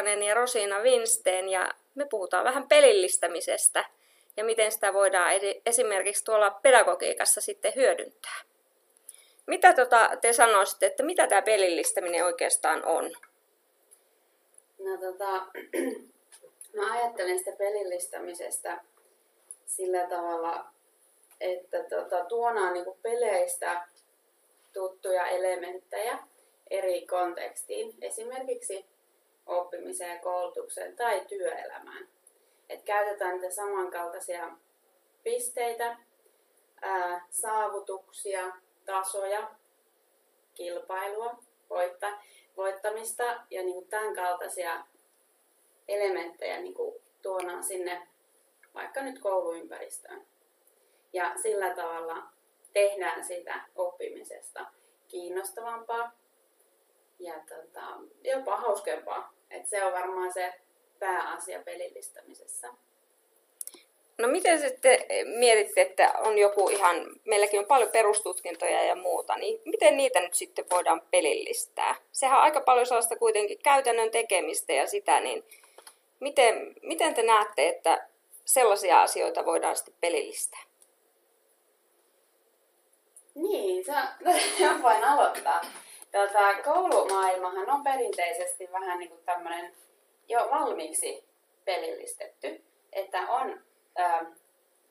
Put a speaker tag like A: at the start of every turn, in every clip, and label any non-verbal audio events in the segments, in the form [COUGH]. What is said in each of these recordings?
A: Ulla Ruuskanen ja Rosina Vinsteen ja me puhutaan vähän pelillistämisestä ja miten sitä voidaan esimerkiksi tuolla pedagogiikassa sitten hyödyntää. Mitä tota te sanoisitte, että mitä tämä pelillistäminen oikeastaan on?
B: No tota, [CLEARS THROAT] mä ajattelen sitä pelillistämisestä sillä tavalla, että tota, tuonaan niin peleistä tuttuja elementtejä eri kontekstiin, esimerkiksi oppimiseen, koulutukseen tai työelämään. Et käytetään niitä samankaltaisia pisteitä, ää, saavutuksia, tasoja, kilpailua, voitta, voittamista ja niin tämän kaltaisia elementtejä niin kuin tuonaan sinne vaikka nyt kouluympäristöön. Ja sillä tavalla tehdään sitä oppimisesta kiinnostavampaa ja tota, jopa hauskempaa. Et se on varmaan se pääasia pelillistämisessä.
A: No miten sitten mietitte, että on joku ihan, meilläkin on paljon perustutkintoja ja muuta, niin miten niitä nyt sitten voidaan pelillistää? Sehän on aika paljon sellaista kuitenkin käytännön tekemistä ja sitä, niin miten, miten te näette, että sellaisia asioita voidaan sitten pelillistää?
B: Niin, se on, [LAUGHS] voin aloittaa. Tota, koulumaailmahan on perinteisesti vähän niin kuin tämmöinen jo valmiiksi pelillistetty, että on ä,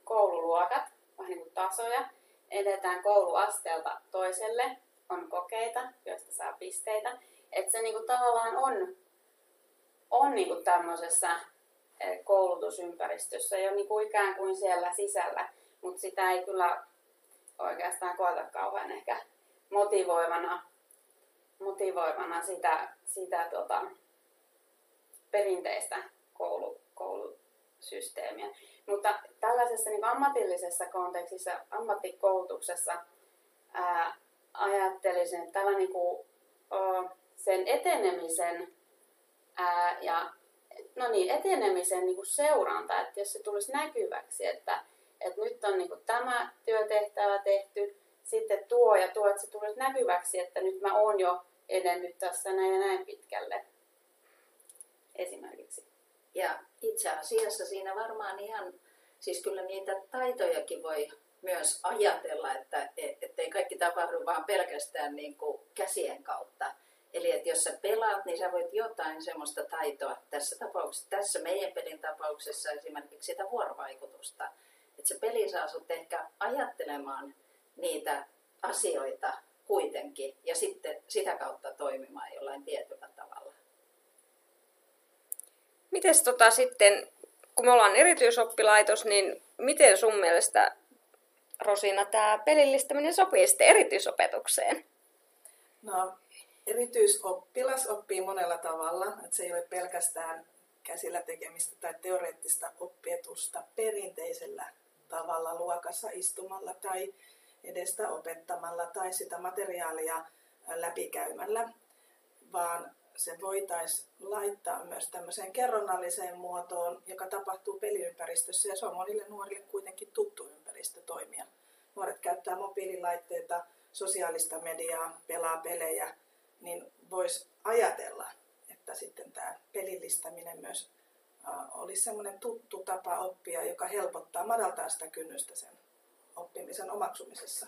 B: koululuokat, vähän niin kuin tasoja, edetään kouluasteelta toiselle, on kokeita, joista saa pisteitä. Että se niin kuin tavallaan on, on niin kuin tämmöisessä koulutusympäristössä jo niin kuin ikään kuin siellä sisällä, mutta sitä ei kyllä oikeastaan koeta kauhean ehkä motivoivana, motivoivana sitä, sitä tota, perinteistä koulu, koulusysteemiä. Mutta tällaisessa niin ammatillisessa kontekstissa, ammattikoulutuksessa ää, ajattelisin, että tällä niin kuin, o, sen etenemisen ää, ja no niin, etenemisen niin kuin seuranta, että jos se tulisi näkyväksi, että, että nyt on niin kuin tämä työtehtävä tehty, sitten tuo ja tuo, että se tulisi näkyväksi, että nyt mä oon jo edennyt tässä näin ja näin pitkälle esimerkiksi.
C: Ja itse asiassa siinä varmaan ihan, siis kyllä niitä taitojakin voi myös ajatella, että ei kaikki tapahdu vaan pelkästään niin kuin käsien kautta. Eli että jos sä pelaat, niin sä voit jotain semmoista taitoa tässä tapauksessa, tässä meidän pelin tapauksessa esimerkiksi sitä vuorovaikutusta. Että se peli saa sut ehkä ajattelemaan niitä asioita kuitenkin ja sitten sitä kautta toimimaan jollain tietyllä tavalla.
A: Miten tota sitten, kun me ollaan erityisoppilaitos, niin miten sun mielestä Rosina tämä pelillistäminen sopii sitten erityisopetukseen?
D: No erityisoppilas oppii monella tavalla, että se ei ole pelkästään käsillä tekemistä tai teoreettista oppietusta perinteisellä tavalla luokassa istumalla tai edestä opettamalla tai sitä materiaalia läpikäymällä, vaan se voitaisiin laittaa myös tämmöiseen kerronnalliseen muotoon, joka tapahtuu peliympäristössä ja se on monille nuorille kuitenkin tuttu ympäristö toimia. Nuoret käyttää mobiililaitteita, sosiaalista mediaa, pelaa pelejä, niin voisi ajatella, että sitten tämä pelillistäminen myös olisi semmoinen tuttu tapa oppia, joka helpottaa, madaltaa sitä kynnystä sen oppimisen omaksumisessa.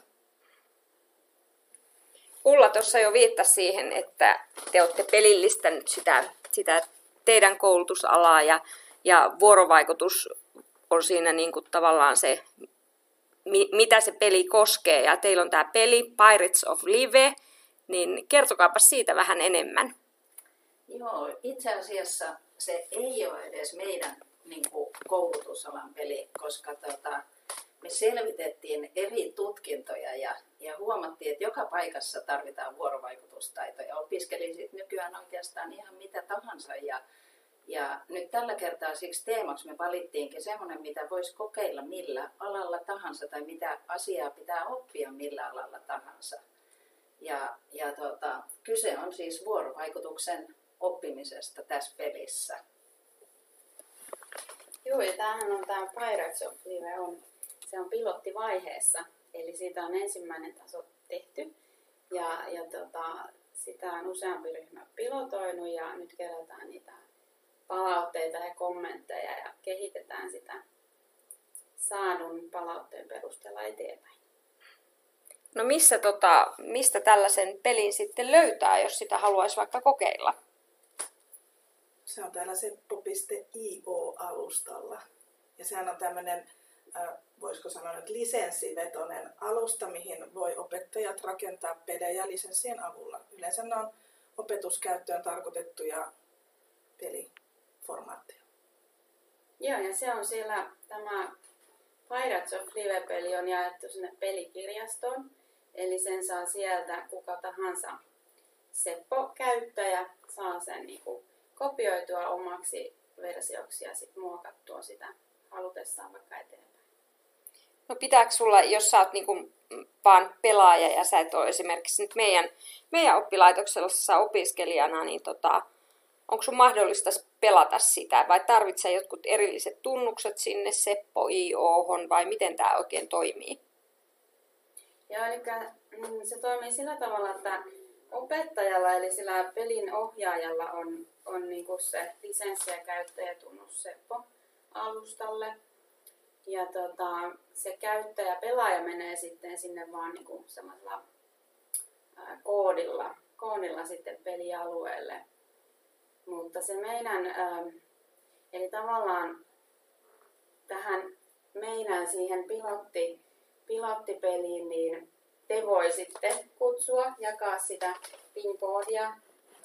A: Ulla tuossa jo viittasi siihen, että te olette pelillistänyt sitä, sitä teidän koulutusalaa ja, ja vuorovaikutus on siinä niin kuin tavallaan se, mi, mitä se peli koskee. Ja teillä on tämä peli Pirates of Live, niin kertokaapa siitä vähän enemmän.
C: Joo, itse asiassa se ei ole edes meidän niin kuin, koulutusalan peli, koska tota, me selvitettiin eri tutkintoja ja, ja huomattiin, että joka paikassa tarvitaan vuorovaikutustaitoja. Opiskelisit nykyään oikeastaan ihan mitä tahansa ja, ja nyt tällä kertaa siksi teemaksi me valittiinkin semmoinen, mitä voisi kokeilla millä alalla tahansa tai mitä asiaa pitää oppia millä alalla tahansa. Ja, ja tota, kyse on siis vuorovaikutuksen oppimisesta tässä pelissä.
B: Joo, ja tämähän on tämä Pirates of Live, on, se on pilottivaiheessa, eli siitä on ensimmäinen taso tehty. Ja, ja tota, sitä on useampi ryhmä pilotoinut ja nyt kerätään niitä palautteita ja kommentteja ja kehitetään sitä saadun palautteen perusteella eteenpäin.
A: No missä tota, mistä tällaisen pelin sitten löytää, jos sitä haluaisi vaikka kokeilla?
D: Se on täällä seppo.io-alustalla. Ja sehän on tämmöinen, voisiko sanoa nyt lisenssivetoinen alusta, mihin voi opettajat rakentaa pelejä lisenssien avulla. Yleensä ne on opetuskäyttöön tarkoitettuja peliformaatteja.
B: Joo, ja se on siellä tämä Pirates of Live-peli on jaettu sinne pelikirjastoon. Eli sen saa sieltä kuka tahansa Seppo-käyttäjä saa sen niin kuin kopioitua omaksi versioksi ja sitten muokattua sitä halutessaan vaikka eteenpäin.
A: No pitääkö sulla, jos sä oot niinku vaan pelaaja ja sä et ole esimerkiksi nyt meidän, meidän oppilaitoksessa opiskelijana, niin tota, onko sun mahdollista pelata sitä vai tarvitsee jotkut erilliset tunnukset sinne Seppo IO vai miten tämä oikein toimii?
B: Joo, eli mm, se toimii sillä tavalla, että opettajalla eli sillä pelin ohjaajalla on, on niinku se lisenssi- ja käyttäjätunnus Seppo alustalle. Ja tota, se käyttäjä, pelaaja menee sitten sinne vaan niinku semmoisella ää, koodilla, koodilla sitten pelialueelle. Mutta se meidän, eli tavallaan tähän meidän siihen pilotti, pilottipeliin, niin te voisitte kutsua, jakaa sitä PIN-koodia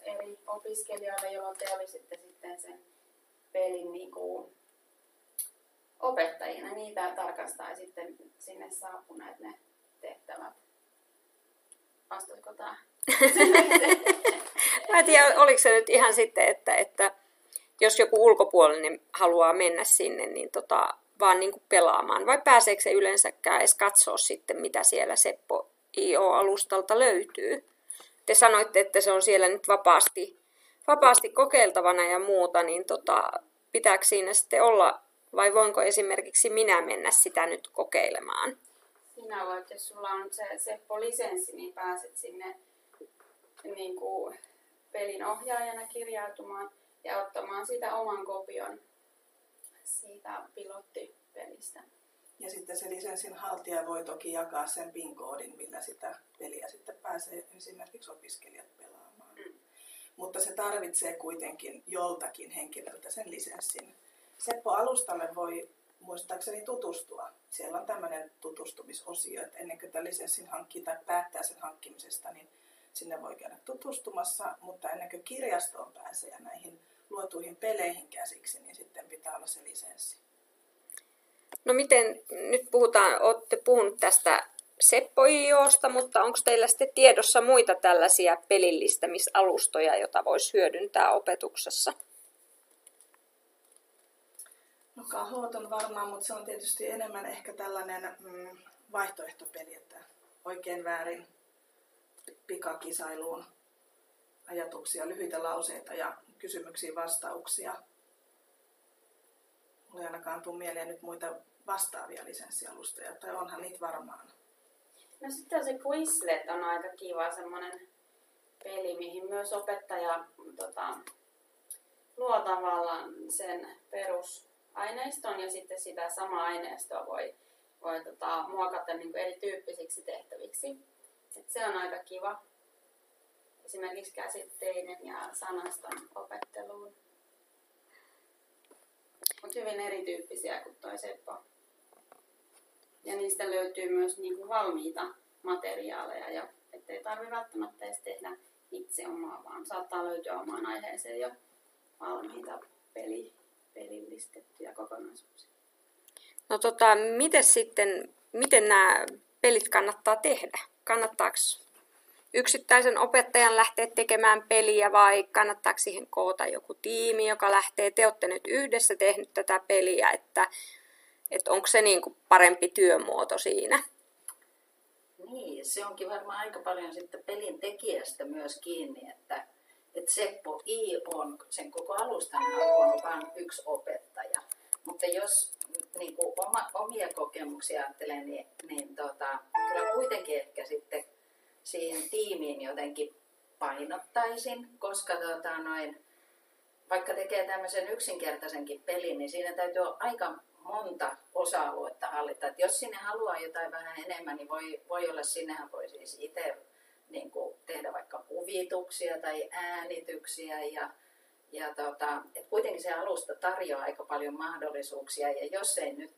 B: eri opiskelijoille, jolloin te olisitte sitten sen pelin niin kuin opettajina. Niitä tarkastaa sitten sinne saapuneet ne tehtävät. Vastaisiko tämä? [LAUGHS]
A: Mä en tiedä, oliko se nyt ihan sitten, että, että jos joku ulkopuolinen haluaa mennä sinne, niin tota, vaan niin kuin pelaamaan? Vai pääseekö se yleensäkään edes katsoa sitten, mitä siellä Seppo IO-alustalta löytyy? Te sanoitte, että se on siellä nyt vapaasti, vapaasti kokeiltavana ja muuta, niin tota, pitääkö siinä sitten olla, vai voinko esimerkiksi minä mennä sitä nyt kokeilemaan?
B: Sinä voit, jos sulla on se Seppo-lisenssi, niin pääset sinne niin kuin pelin ohjaajana kirjautumaan ja ottamaan sitä oman kopion siitä pilottipelistä.
D: Ja sitten se lisenssin haltija voi toki jakaa sen PIN-koodin, millä sitä peliä sitten pääsee esimerkiksi opiskelijat pelaamaan. Mm. Mutta se tarvitsee kuitenkin joltakin henkilöltä sen lisenssin. Seppo-alustalle voi muistaakseni tutustua. Siellä on tämmöinen tutustumisosio, että ennen kuin lisenssin hankkii tai päättää sen hankkimisesta, niin sinne voi käydä tutustumassa, mutta ennen kuin kirjastoon pääsee ja näihin luotuihin peleihin käsiksi, niin sitten pitää olla se lisenssi.
A: No miten, nyt puhutaan, olette puhunut tästä Seppo-IOsta, mutta onko teillä sitten tiedossa muita tällaisia pelillistämisalustoja, joita voisi hyödyntää opetuksessa?
D: No kahot on varmaan, mutta se on tietysti enemmän ehkä tällainen mm, vaihtoehtopeli, että oikein väärin pikakisailuun ajatuksia, lyhyitä lauseita ja kysymyksiin vastauksia. Mulla ei ainakaan tule mieleen nyt muita vastaavia lisenssialustoja, tai onhan niitä varmaan.
B: No sitten se Quizlet on aika kiva semmoinen peli, mihin myös opettaja tota, luo tavallaan sen perusaineiston ja sitten sitä samaa aineistoa voi, voi tota, muokata niin kuin erityyppisiksi tehtäviksi. Et se on aika kiva esimerkiksi käsitteiden ja sanaston opetteluun. Mutta hyvin erityyppisiä kuin toi Seppo. Ja niistä löytyy myös niinku valmiita materiaaleja, ja ettei tarvitse välttämättä edes tehdä itse omaa, vaan saattaa löytyä omaan aiheeseen jo valmiita peli, pelillistettyjä kokonaisuuksia.
A: No tota, miten sitten, miten nämä pelit kannattaa tehdä? Kannattaako yksittäisen opettajan lähteä tekemään peliä vai kannattaako siihen koota joku tiimi, joka lähtee, te olette nyt yhdessä tehnyt tätä peliä, että, että onko se niin kuin parempi työmuoto siinä?
C: Niin, se onkin varmaan aika paljon sitten pelin tekijästä myös kiinni, että, että Seppo I on sen koko alustan on vain yksi opettaja. Mutta jos niin kuin oma, omia kokemuksia ajattelen, niin, niin tota, kyllä kuitenkin ehkä sitten siihen tiimiin jotenkin painottaisin, koska tota, noin, vaikka tekee tämmöisen yksinkertaisenkin pelin, niin siinä täytyy olla aika monta osa-aluetta hallita. Et jos sinne haluaa jotain vähän enemmän, niin voi, voi olla, sinnehän voi siis itse niin kuin tehdä vaikka kuvituksia tai äänityksiä ja, ja tota, et kuitenkin se alusta tarjoaa aika paljon mahdollisuuksia ja jos ei nyt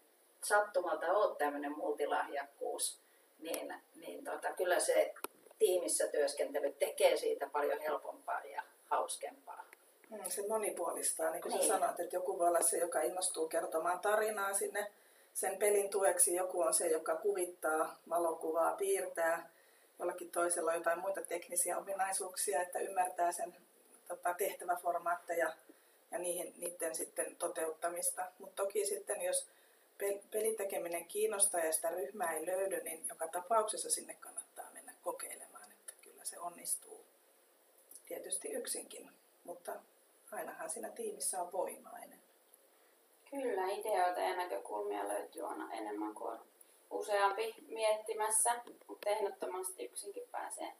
C: sattumalta ole tämmöinen multilahjakkuus, niin, niin tota, kyllä se tiimissä työskentely tekee siitä paljon helpompaa ja hauskempaa.
D: Mm, se monipuolistaa, niin kuin niin. sä sanoit, että joku voi olla se, joka innostuu kertomaan tarinaa sinne sen pelin tueksi, joku on se, joka kuvittaa, valokuvaa, piirtää, jollakin toisella on jotain muita teknisiä ominaisuuksia, että ymmärtää sen tota, tehtäväformaatteja ja niihin, niiden sitten toteuttamista. Mutta toki sitten, jos pelin tekeminen kiinnostaa ja sitä ryhmää ei löydy, niin joka tapauksessa sinne kannattaa mennä kokeilemaan, että kyllä se onnistuu tietysti yksinkin, mutta ainahan siinä tiimissä on voimaa enemmän.
B: Kyllä, ideoita ja näkökulmia löytyy aina enemmän kuin useampi miettimässä, mutta ehdottomasti yksinkin pääsee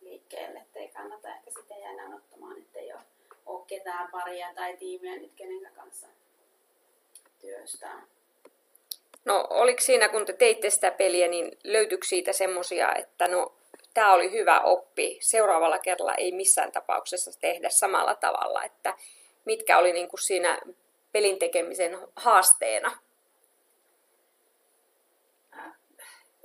B: liikkeelle, ettei kannata ehkä sitten jäädä ottamaan, ettei ole, ole ketään paria tai tiimiä nyt kenen kanssa työstää.
A: No oliko siinä, kun te teitte sitä peliä, niin löytyykö siitä semmoisia, että no tämä oli hyvä oppi, seuraavalla kerralla ei missään tapauksessa tehdä samalla tavalla, että mitkä oli niin kuin siinä pelin tekemisen haasteena?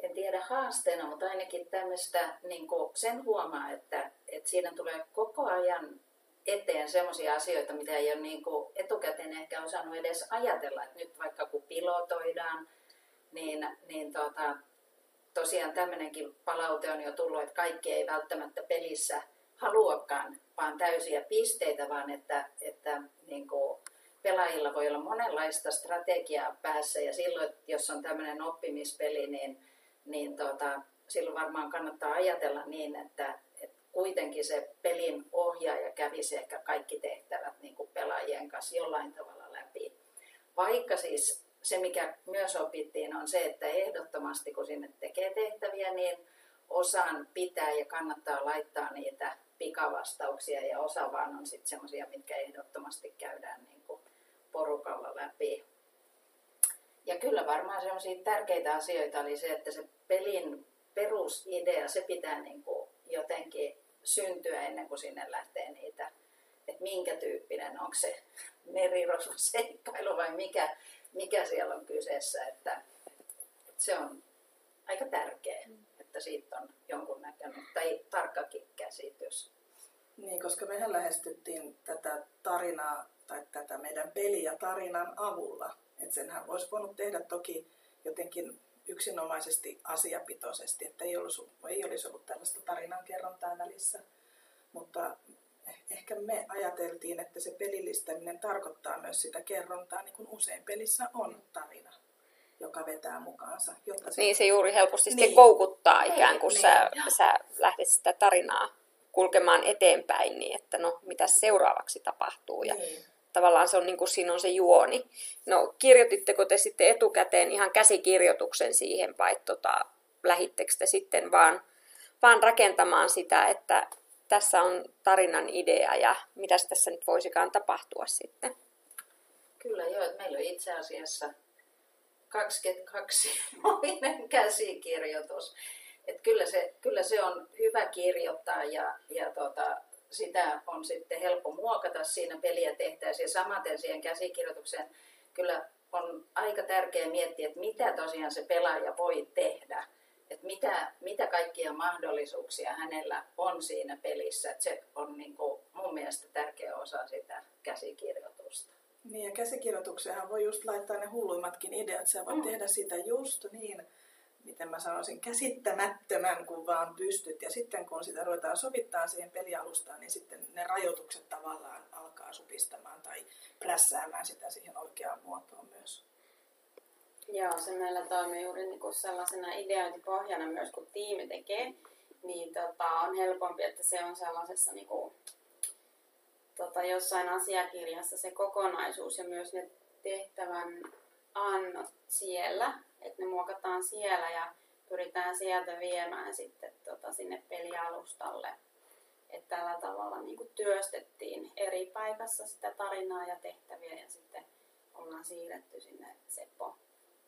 C: En tiedä haasteena, mutta ainakin tämmöistä, niin sen huomaa, että, että siinä tulee koko ajan eteen sellaisia asioita, mitä ei ole niin kuin etukäteen ehkä osannut edes ajatella. Että nyt vaikka kun pilotoidaan, niin, niin tota, tosiaan tämmöinenkin palaute on jo tullut, että kaikki ei välttämättä pelissä haluakaan vaan täysiä pisteitä, vaan että, että niin kuin pelaajilla voi olla monenlaista strategiaa päässä ja silloin, jos on tämmöinen oppimispeli, niin, niin tota, silloin varmaan kannattaa ajatella niin, että, että kuitenkin se pelin ohjaaja kävisi ehkä kaikki tehtävät niin kuin pelaajien kanssa jollain tavalla läpi. Vaikka siis se, mikä myös opittiin, on se, että ehdottomasti kun sinne tekee tehtäviä, niin osaan pitää ja kannattaa laittaa niitä pikavastauksia ja osa vaan on sitten semmoisia, mitkä ehdottomasti käydään niin kuin porukalla läpi. Ja kyllä varmaan semmoisia tärkeitä asioita oli se, että se pelin perusidea, se pitää niin kuin jotenkin syntyä ennen kuin sinne lähtee niitä, että minkä tyyppinen, onko se merirosvoseikkailu vai mikä, mikä siellä on kyseessä, että, että se on aika tärkeä, että siitä on jonkunnäköinen tai tarkkakin käsitys.
D: Niin, koska mehän lähestyttiin tätä tarinaa tai tätä meidän peliä tarinan avulla. Että senhän olisi voinut tehdä toki jotenkin yksinomaisesti asiapitoisesti, että ei olisi, ei olisi ollut tällaista tarinankerrontaa välissä. Mutta ehkä me ajateltiin, että se pelillistäminen tarkoittaa myös sitä kerrontaa, niin kuin usein pelissä on tarina joka vetää mukaansa. Jotta
A: se... Niin se juuri helposti niin. sitten koukuttaa ikään kuin niin. sä, sä lähdet sitä tarinaa kulkemaan eteenpäin, niin että no mitä seuraavaksi tapahtuu. Ja niin. Tavallaan se on niin kuin siinä on se juoni. No kirjoititteko te sitten etukäteen ihan käsikirjoituksen siihen vai tota, lähittekö te sitten vaan, vaan rakentamaan sitä, että tässä on tarinan idea ja mitä tässä nyt voisikaan tapahtua sitten.
C: Kyllä joo, että meillä on itse asiassa 22 [LAUGHS] moinen käsikirjoitus. Että kyllä, se, kyllä se on hyvä kirjoittaa ja, ja tota, sitä on sitten helppo muokata siinä peliä tehtäessä. Ja samaten siihen käsikirjoitukseen kyllä on aika tärkeää miettiä, että mitä tosiaan se pelaaja voi tehdä että mitä, mitä kaikkia mahdollisuuksia hänellä on siinä pelissä. Että se on niin kuin mun mielestä tärkeä osa sitä käsikirjoitusta.
D: Niin ja käsikirjoitukseenhan voi just laittaa ne hulluimmatkin ideat. Sä voit mm. tehdä sitä just niin, miten mä sanoisin, käsittämättömän kuin vaan pystyt. Ja sitten kun sitä ruvetaan sovittaa siihen pelialustaan, niin sitten ne rajoitukset tavallaan alkaa supistamaan tai prässäämään sitä siihen oikeaan muotoon myös.
B: Joo, se meillä toimii juuri niin kuin sellaisena ideointipohjana myös, kun tiimi tekee, niin tota, on helpompi, että se on sellaisessa niin kuin, tota, jossain asiakirjassa se kokonaisuus ja myös ne tehtävän annot siellä, että ne muokataan siellä ja pyritään sieltä viemään sitten tota, sinne pelialustalle. että tällä tavalla niin työstettiin eri paikassa sitä tarinaa ja tehtäviä ja sitten ollaan siirretty sinne Seppo,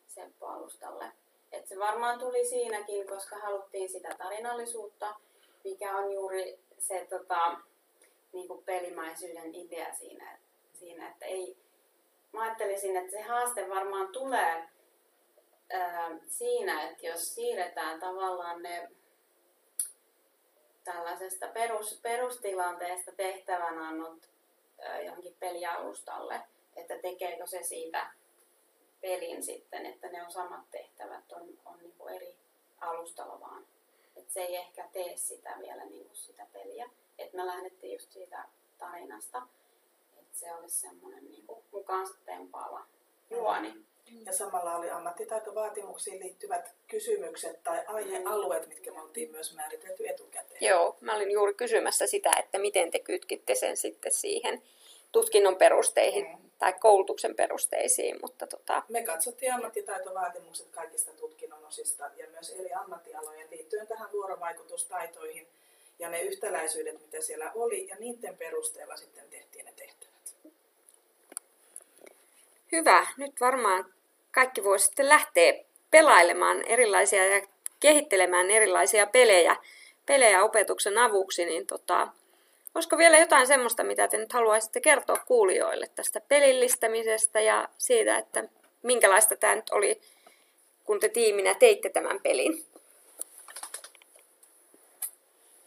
B: Seppo-alustalle. Et se varmaan tuli siinäkin, koska haluttiin sitä tarinallisuutta, mikä on juuri se tota, niin kuin pelimäisyyden idea siinä, siinä, että ei, mä ajattelisin, että se haaste varmaan tulee siinä, että jos siirretään tavallaan ne tällaisesta perus, perustilanteesta tehtävänannot ää, johonkin pelialustalle, että tekeekö se siitä pelin sitten, että ne on samat tehtävät, on, on niin kuin eri alustalla vaan. Että se ei ehkä tee sitä vielä niin kuin sitä peliä. Että me lähdettiin just siitä tarinasta, että se olisi semmoinen niin kuin mukaan tempaava juoni.
D: Ja samalla oli ammattitaitovaatimuksiin liittyvät kysymykset tai aihealueet, mitkä me oltiin myös määritelty etukäteen.
A: Joo, mä olin juuri kysymässä sitä, että miten te kytkitte sen sitten siihen tutkinnon perusteihin mm. tai koulutuksen perusteisiin. Mutta tota...
D: Me katsottiin ammattitaitovaatimukset kaikista tutkinnon osista ja myös eri ammattialojen liittyen tähän vuorovaikutustaitoihin ja ne yhtäläisyydet, mitä siellä oli, ja niiden perusteella sitten tehtiin ne tehtävät.
A: Hyvä. Nyt varmaan kaikki voi sitten lähteä pelailemaan erilaisia ja kehittelemään erilaisia pelejä, pelejä opetuksen avuksi, niin tota, Olisiko vielä jotain semmoista, mitä te nyt haluaisitte kertoa kuulijoille tästä pelillistämisestä ja siitä, että minkälaista tämä nyt oli, kun te tiiminä teitte tämän pelin?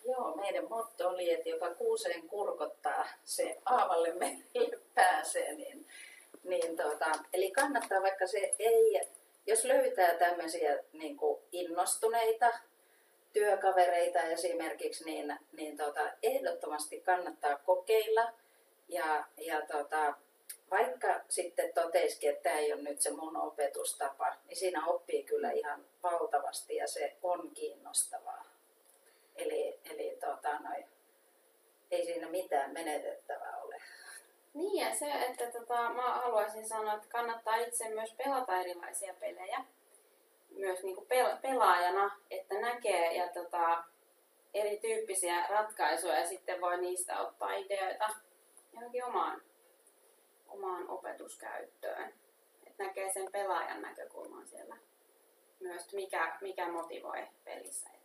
C: Joo, meidän motto oli, että joka kuuseen kurkottaa, se aavalle meille pääsee. Niin, niin tota, eli kannattaa, vaikka se ei, jos löytää tämmöisiä niin innostuneita työkavereita esimerkiksi, niin, niin tota, ehdottomasti kannattaa kokeilla. Ja, ja tota, vaikka sitten totesikin, että tämä ei ole nyt se mun opetustapa, niin siinä oppii kyllä ihan valtavasti ja se on kiinnostavaa. Eli, eli tota, noi, ei siinä mitään menetettävää ole.
B: Niin ja se, että tota, mä haluaisin sanoa, että kannattaa itse myös pelata erilaisia pelejä myös niin kuin pelaajana, että näkee ja tota, erityyppisiä ratkaisuja ja sitten voi niistä ottaa ideoita johonkin omaan, omaan opetuskäyttöön. Että näkee sen pelaajan näkökulman siellä myös, mikä, mikä motivoi pelissä.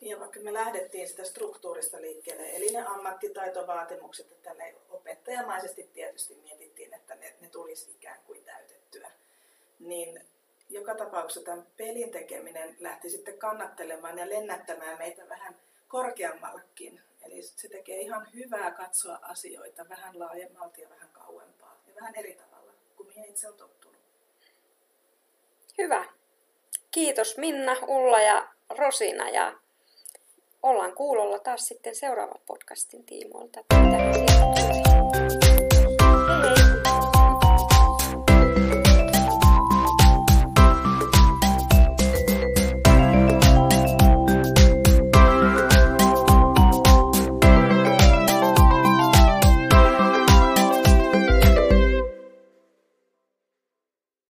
D: Ja vaikka me lähdettiin sitä struktuurista liikkeelle, eli ne ammattitaitovaatimukset, että ne opettajamaisesti tietysti mietittiin, että ne, ne tulisi ikään kuin täytettyä niin joka tapauksessa tämän pelin tekeminen lähti sitten kannattelemaan ja lennättämään meitä vähän korkeammallekin. Eli se tekee ihan hyvää katsoa asioita vähän laajemmalti ja vähän kauempaa ja vähän eri tavalla kuin mihin itse on tottunut.
A: Hyvä. Kiitos Minna, Ulla ja Rosina ja ollaan kuulolla taas sitten seuraavan podcastin tiimoilta. Kiitos.